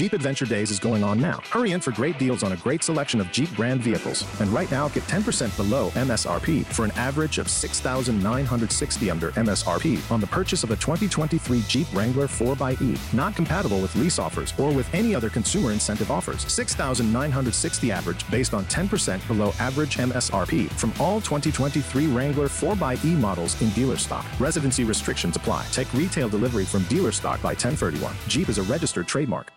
Jeep Adventure Days is going on now. Hurry in for great deals on a great selection of Jeep brand vehicles. And right now, get 10% below MSRP for an average of 6960 under MSRP on the purchase of a 2023 Jeep Wrangler 4xE. Not compatible with lease offers or with any other consumer incentive offers. 6960 average based on 10% below average MSRP from all 2023 Wrangler 4xE models in dealer stock. Residency restrictions apply. Take retail delivery from dealer stock by 1031. Jeep is a registered trademark.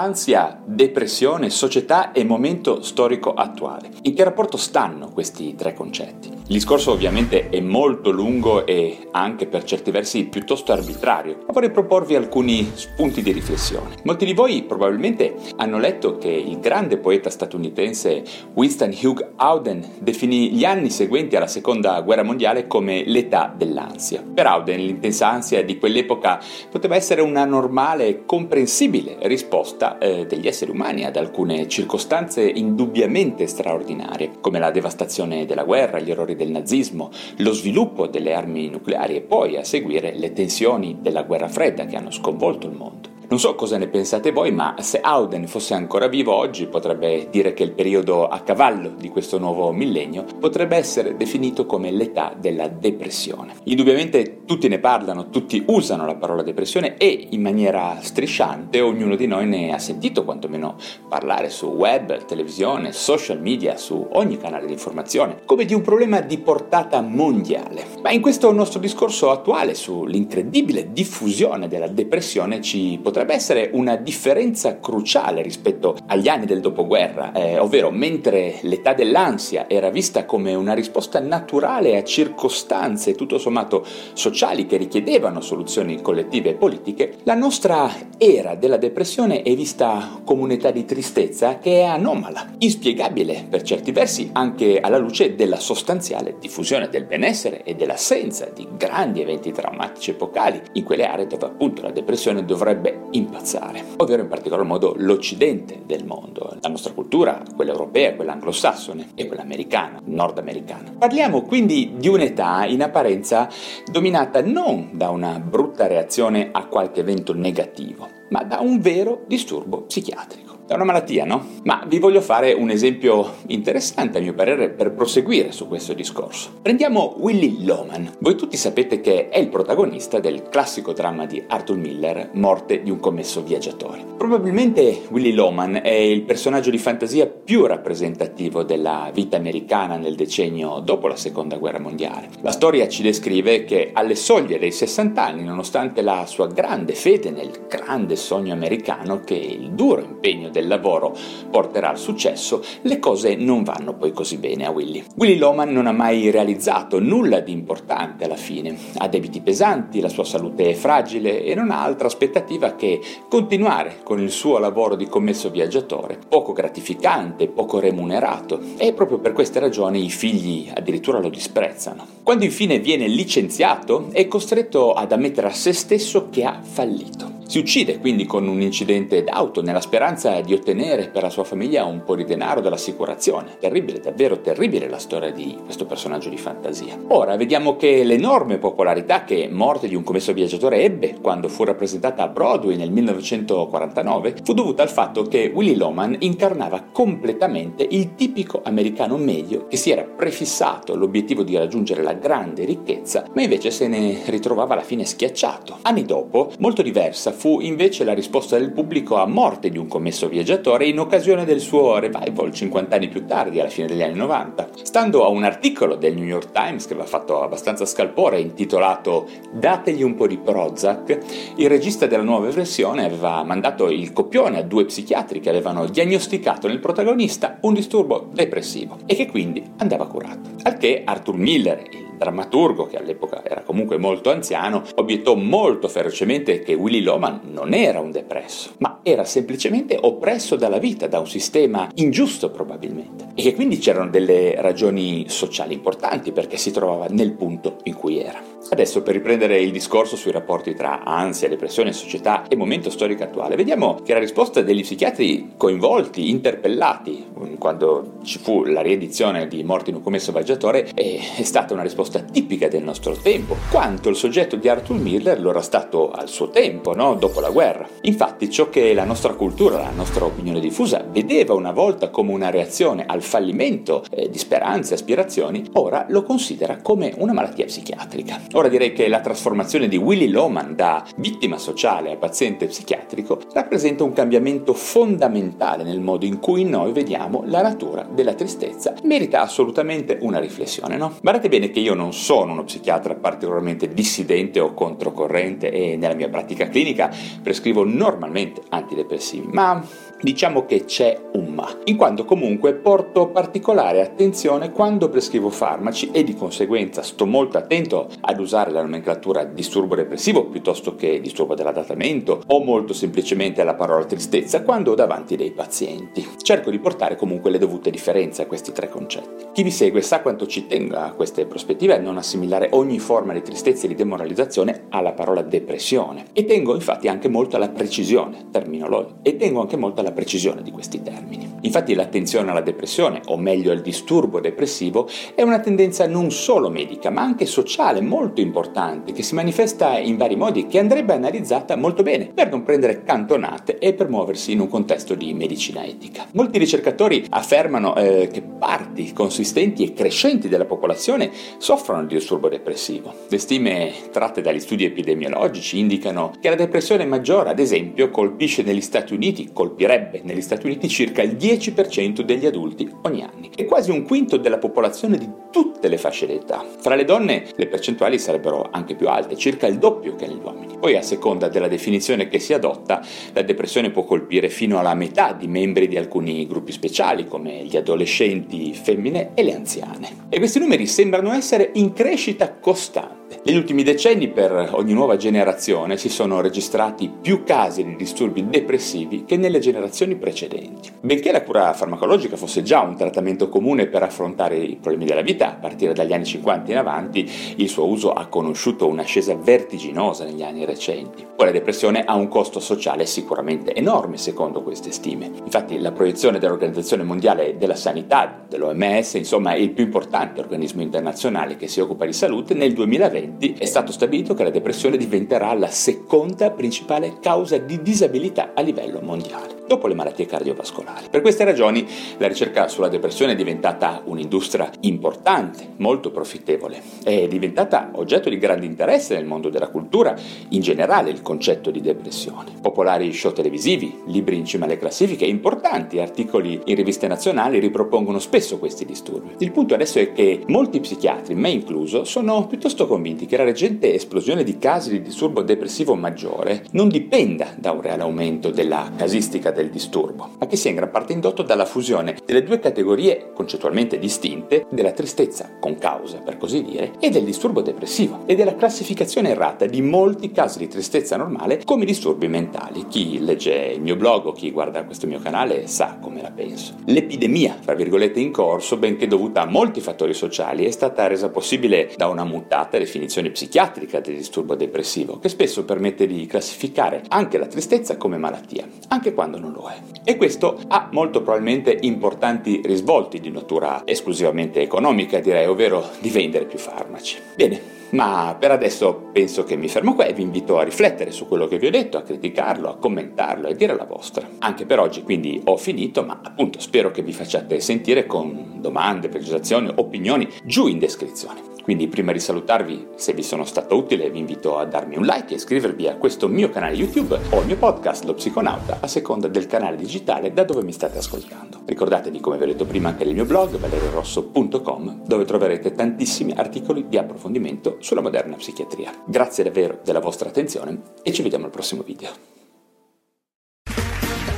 Ansia, depressione, società e momento storico attuale. In che rapporto stanno questi tre concetti? Il discorso ovviamente è molto lungo e anche per certi versi piuttosto arbitrario, ma vorrei proporvi alcuni spunti di riflessione. Molti di voi probabilmente hanno letto che il grande poeta statunitense Winston Hugh Auden definì gli anni seguenti alla seconda guerra mondiale come l'età dell'ansia. Per Auden l'intensa ansia di quell'epoca poteva essere una normale e comprensibile risposta eh, degli esseri umani ad alcune circostanze indubbiamente straordinarie, come la devastazione della guerra, gli errori del nazismo, lo sviluppo delle armi nucleari e poi a seguire le tensioni della guerra fredda che hanno sconvolto il mondo. Non so cosa ne pensate voi, ma se Auden fosse ancora vivo oggi potrebbe dire che il periodo a cavallo di questo nuovo millennio potrebbe essere definito come l'età della depressione. Indubbiamente tutti ne parlano, tutti usano la parola depressione e in maniera strisciante ognuno di noi ne ha sentito quantomeno parlare su web, televisione, social media, su ogni canale di informazione, come di un problema di portata mondiale. Ma in questo nostro discorso attuale sull'incredibile diffusione della depressione ci potrebbe potrebbe essere una differenza cruciale rispetto agli anni del dopoguerra, eh, ovvero mentre l'età dell'ansia era vista come una risposta naturale a circostanze tutto sommato sociali che richiedevano soluzioni collettive e politiche, la nostra era della depressione è vista come un'età di tristezza che è anomala, inspiegabile per certi versi anche alla luce della sostanziale diffusione del benessere e dell'assenza di grandi eventi traumatici epocali. In quelle aree dove appunto la depressione dovrebbe impazzare, ovvero in particolar modo l'occidente del mondo, la nostra cultura, quella europea, quella anglosassone e quella americana, nordamericana. Parliamo quindi di un'età in apparenza dominata non da una brutta reazione a qualche evento negativo, ma da un vero disturbo psichiatrico. È una malattia, no? Ma vi voglio fare un esempio interessante, a mio parere, per proseguire su questo discorso. Prendiamo Willy Loman. Voi tutti sapete che è il protagonista del classico dramma di Arthur Miller, Morte di un commesso viaggiatore. Probabilmente Willy Loman è il personaggio di fantasia più rappresentativo della vita americana nel decennio dopo la seconda guerra mondiale. La storia ci descrive che alle soglie dei 60 anni, nonostante la sua grande fede nel grande sogno americano che il duro impegno del lavoro porterà al successo, le cose non vanno poi così bene a Willy. Willy Loman non ha mai realizzato nulla di importante alla fine, ha debiti pesanti, la sua salute è fragile e non ha altra aspettativa che continuare con il suo lavoro di commesso viaggiatore, poco gratificante, poco remunerato e proprio per queste ragioni i figli addirittura lo disprezzano. Quando infine viene licenziato è costretto ad ammettere a se stesso che ha fallito. Si uccide quindi con un incidente d'auto nella speranza di ottenere per la sua famiglia un po' di denaro dall'assicurazione. Terribile, davvero terribile la storia di questo personaggio di fantasia. Ora vediamo che l'enorme popolarità che Morte di un commesso viaggiatore ebbe quando fu rappresentata a Broadway nel 1949 fu dovuta al fatto che Willy Loman incarnava completamente il tipico americano medio che si era prefissato l'obiettivo di raggiungere la grande ricchezza, ma invece se ne ritrovava alla fine schiacciato. Anni dopo, molto diversa fu invece la risposta del pubblico a Morte di un commesso viaggiatore in occasione del suo revival 50 anni più tardi, alla fine degli anni 90. Stando a un articolo del New York Times che aveva fatto abbastanza scalpore intitolato Dategli un po' di Prozac, il regista della nuova versione aveva mandato il copione a due psichiatri che avevano diagnosticato nel protagonista un disturbo depressivo e che quindi andava curato. Al che Arthur Miller, il drammaturgo, che all'epoca era comunque molto anziano, obiettò molto ferocemente che Willy Loman non era un depresso, ma era semplicemente oppresso dalla vita, da un sistema ingiusto probabilmente, e che quindi c'erano delle ragioni sociali importanti perché si trovava nel punto in cui era. Adesso per riprendere il discorso sui rapporti tra ansia, depressione, società e momento storico attuale, vediamo che la risposta degli psichiatri coinvolti, interpellati, quando ci fu la riedizione di Morti in un commesso viaggiatore, è, è stata una risposta tipica del nostro tempo, quanto il soggetto di Arthur Miller lo era stato al suo tempo, no? dopo la guerra. Infatti ciò che la nostra cultura, la nostra opinione diffusa vedeva una volta come una reazione al fallimento eh, di speranze e aspirazioni, ora lo considera come una malattia psichiatrica. Ora direi che la trasformazione di Willy Loman da vittima sociale a paziente psichiatrico rappresenta un cambiamento fondamentale nel modo in cui noi vediamo la natura della tristezza. Merita assolutamente una riflessione, no? Guardate bene che io non sono uno psichiatra particolarmente dissidente o controcorrente e nella mia pratica clinica prescrivo normalmente antidepressivi, ma Diciamo che c'è un ma, in quanto comunque porto particolare attenzione quando prescrivo farmaci e di conseguenza sto molto attento ad usare la nomenclatura disturbo depressivo piuttosto che disturbo dell'adattamento o molto semplicemente la parola tristezza quando ho davanti dei pazienti. Cerco di portare comunque le dovute differenze a questi tre concetti. Chi vi segue sa quanto ci tenga a queste prospettive a non assimilare ogni forma di tristezza e di demoralizzazione alla parola depressione e tengo infatti anche molto alla precisione terminologica e tengo anche molto alla la precisione di questi termini. Infatti l'attenzione alla depressione, o meglio al disturbo depressivo, è una tendenza non solo medica, ma anche sociale molto importante, che si manifesta in vari modi e che andrebbe analizzata molto bene per non prendere cantonate e per muoversi in un contesto di medicina etica. Molti ricercatori affermano eh, che parti consistenti e crescenti della popolazione soffrono di disturbo depressivo. Le stime tratte dagli studi epidemiologici indicano che la depressione maggiore, ad esempio, colpisce negli Stati Uniti, colpirebbe colpirebbe negli Stati Uniti circa il 10% degli adulti ogni anno e quasi un quinto della popolazione di tutte le fasce d'età. Fra le donne le percentuali sarebbero anche più alte, circa il doppio che negli uomini. Poi a seconda della definizione che si adotta, la depressione può colpire fino alla metà di membri di alcuni gruppi speciali come gli adolescenti femmine e le anziane. E questi numeri sembrano essere in crescita costante. Negli ultimi decenni per ogni nuova generazione si sono registrati più casi di disturbi depressivi che nelle generazioni precedenti. Benché la cura farmacologica fosse già un trattamento comune per affrontare i problemi della vita, a partire dagli anni 50 in avanti, il suo uso ha conosciuto un'ascesa vertiginosa negli anni recenti. Poi la depressione ha un costo sociale sicuramente enorme secondo queste stime. Infatti la proiezione dell'Organizzazione Mondiale della Sanità, dell'OMS, insomma il più importante organismo internazionale che si occupa di salute, nel 2020 2020 è stato stabilito che la depressione diventerà la seconda principale causa di disabilità a livello mondiale dopo le malattie cardiovascolari. Per queste ragioni la ricerca sulla depressione è diventata un'industria importante, molto profittevole, è diventata oggetto di grande interesse nel mondo della cultura, in generale il concetto di depressione. Popolari show televisivi, libri in cima alle classifiche, importanti articoli in riviste nazionali ripropongono spesso questi disturbi. Il punto adesso è che molti psichiatri, me incluso, sono piuttosto convinti che la recente esplosione di casi di disturbo depressivo maggiore non dipenda da un reale aumento della casistica del disturbo, ma che sia in gran parte indotto dalla fusione delle due categorie concettualmente distinte della tristezza con causa, per così dire, e del disturbo depressivo e della classificazione errata di molti casi di tristezza normale come disturbi mentali. Chi legge il mio blog o chi guarda questo mio canale sa come la penso. L'epidemia, fra virgolette, in corso, benché dovuta a molti fattori sociali, è stata resa possibile da una mutata definizione psichiatrica del disturbo depressivo, che spesso permette di classificare anche la tristezza come malattia, anche quando non lo è. E questo ha molto probabilmente importanti risvolti di natura esclusivamente economica, direi, ovvero di vendere più farmaci. Bene, ma per adesso penso che mi fermo qua e vi invito a riflettere su quello che vi ho detto, a criticarlo, a commentarlo e dire la vostra. Anche per oggi quindi ho finito, ma appunto spero che vi facciate sentire con domande, precisazioni, opinioni giù in descrizione. Quindi prima di salutarvi, se vi sono stato utile, vi invito a darmi un like e iscrivervi a questo mio canale YouTube o al mio podcast Lo Psiconauta, a seconda del canale digitale da dove mi state ascoltando. Ricordatevi, come vi ho detto prima, anche del mio blog valeriorosso.com, dove troverete tantissimi articoli di approfondimento sulla moderna psichiatria. Grazie davvero della vostra attenzione e ci vediamo al prossimo video.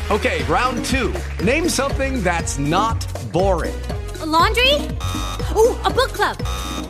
Ok, round 2. Name something that's not boring. A laundry? Oh, a book club.